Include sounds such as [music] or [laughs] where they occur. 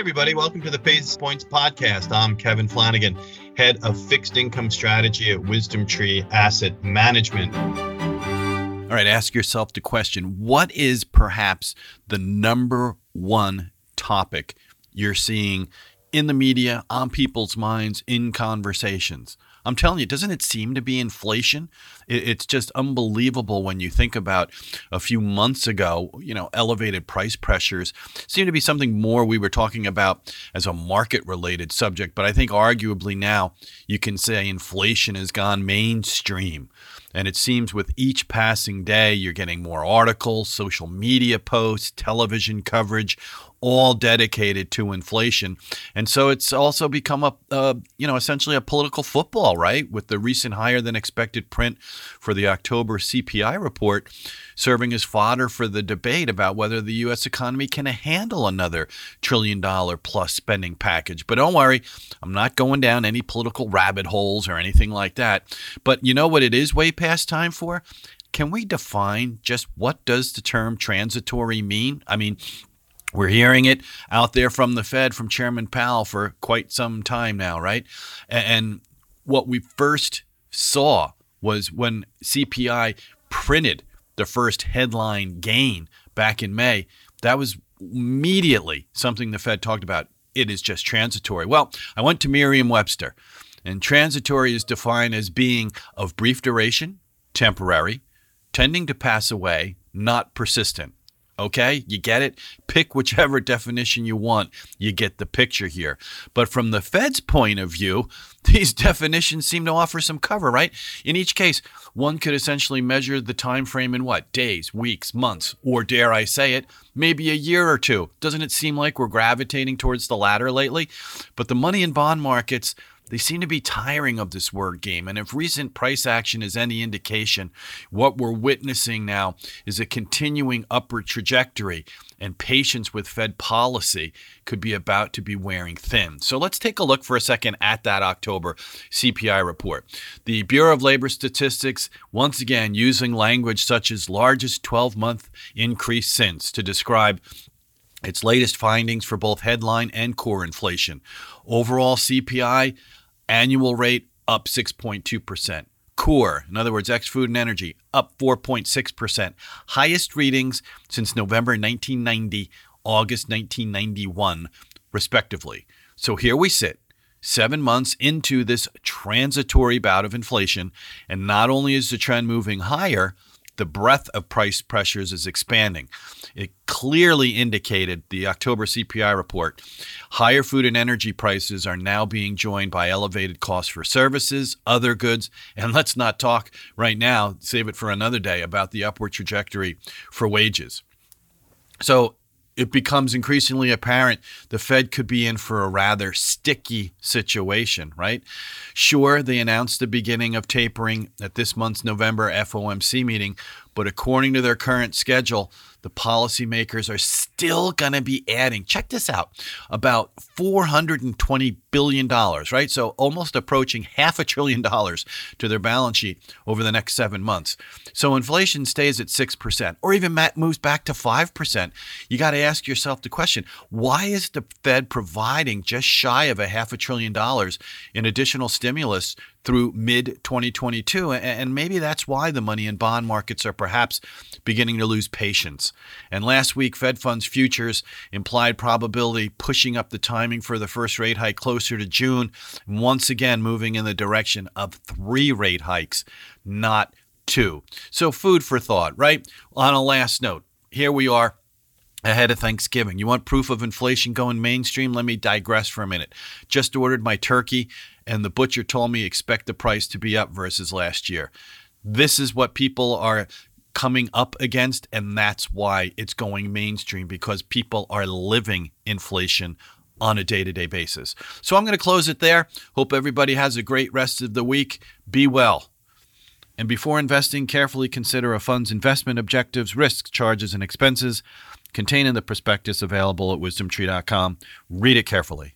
everybody. Welcome to the Basis Points podcast. I'm Kevin Flanagan, head of fixed income strategy at WisdomTree Asset Management. All right, ask yourself the question what is perhaps the number one topic you're seeing in the media, on people's minds, in conversations? I'm telling you, doesn't it seem to be inflation? It's just unbelievable when you think about a few months ago, you know, elevated price pressures seem to be something more we were talking about as a market related subject. But I think arguably now you can say inflation has gone mainstream. And it seems with each passing day, you're getting more articles, social media posts, television coverage, all dedicated to inflation. And so it's also become a, uh, you know, essentially a political football, right? With the recent higher than expected print for the October CPI report serving as fodder for the debate about whether the U.S. economy can handle another trillion dollar plus spending package. But don't worry, I'm not going down any political rabbit holes or anything like that. But you know what it is way past time for? Can we define just what does the term transitory mean? I mean, we're hearing it out there from the Fed, from Chairman Powell for quite some time now, right? And what we first saw was when CPI printed the first headline gain back in May, that was immediately something the Fed talked about. It is just transitory. Well, I went to Merriam Webster, and transitory is defined as being of brief duration, temporary, tending to pass away, not persistent. Okay, you get it? Pick whichever [laughs] definition you want. You get the picture here. But from the Fed's point of view, [laughs] these definitions seem to offer some cover, right? In each case, one could essentially measure the time frame in what? Days, weeks, months, or dare I say it, maybe a year or two. Doesn't it seem like we're gravitating towards the latter lately? But the money and bond markets they seem to be tiring of this word game. And if recent price action is any indication, what we're witnessing now is a continuing upward trajectory, and patience with Fed policy could be about to be wearing thin. So let's take a look for a second at that October CPI report. The Bureau of Labor Statistics, once again, using language such as largest 12 month increase since to describe its latest findings for both headline and core inflation. Overall CPI Annual rate up 6.2%. Core, in other words, ex food and energy, up 4.6%. Highest readings since November 1990, August 1991, respectively. So here we sit, seven months into this transitory bout of inflation, and not only is the trend moving higher, the breadth of price pressures is expanding. It clearly indicated the October CPI report. Higher food and energy prices are now being joined by elevated costs for services, other goods, and [laughs] let's not talk right now, save it for another day, about the upward trajectory for wages. So it becomes increasingly apparent the Fed could be in for a rather sticky situation, right? Sure, they announced the beginning of tapering at this month's November FOMC meeting, but according to their current schedule, the policymakers are still going to be adding, check this out, about $420 billion, right? So almost approaching half a trillion dollars to their balance sheet over the next seven months. So inflation stays at 6% or even Matt moves back to 5%. You got to ask yourself the question why is the Fed providing just shy of a half a trillion dollars in additional stimulus through mid 2022. And maybe that's why the money and bond markets are perhaps beginning to lose patience. And last week, Fed funds futures implied probability pushing up the timing for the first rate hike closer to June, once again moving in the direction of three rate hikes, not two. So, food for thought, right? On a last note, here we are ahead of Thanksgiving. You want proof of inflation going mainstream? Let me digress for a minute. Just ordered my turkey, and the butcher told me expect the price to be up versus last year. This is what people are coming up against, and that's why it's going mainstream because people are living inflation on a day to day basis. So I'm going to close it there. Hope everybody has a great rest of the week. Be well. And before investing, carefully consider a fund's investment objectives, risks, charges, and expenses contained in the prospectus available at wisdomtree.com. Read it carefully.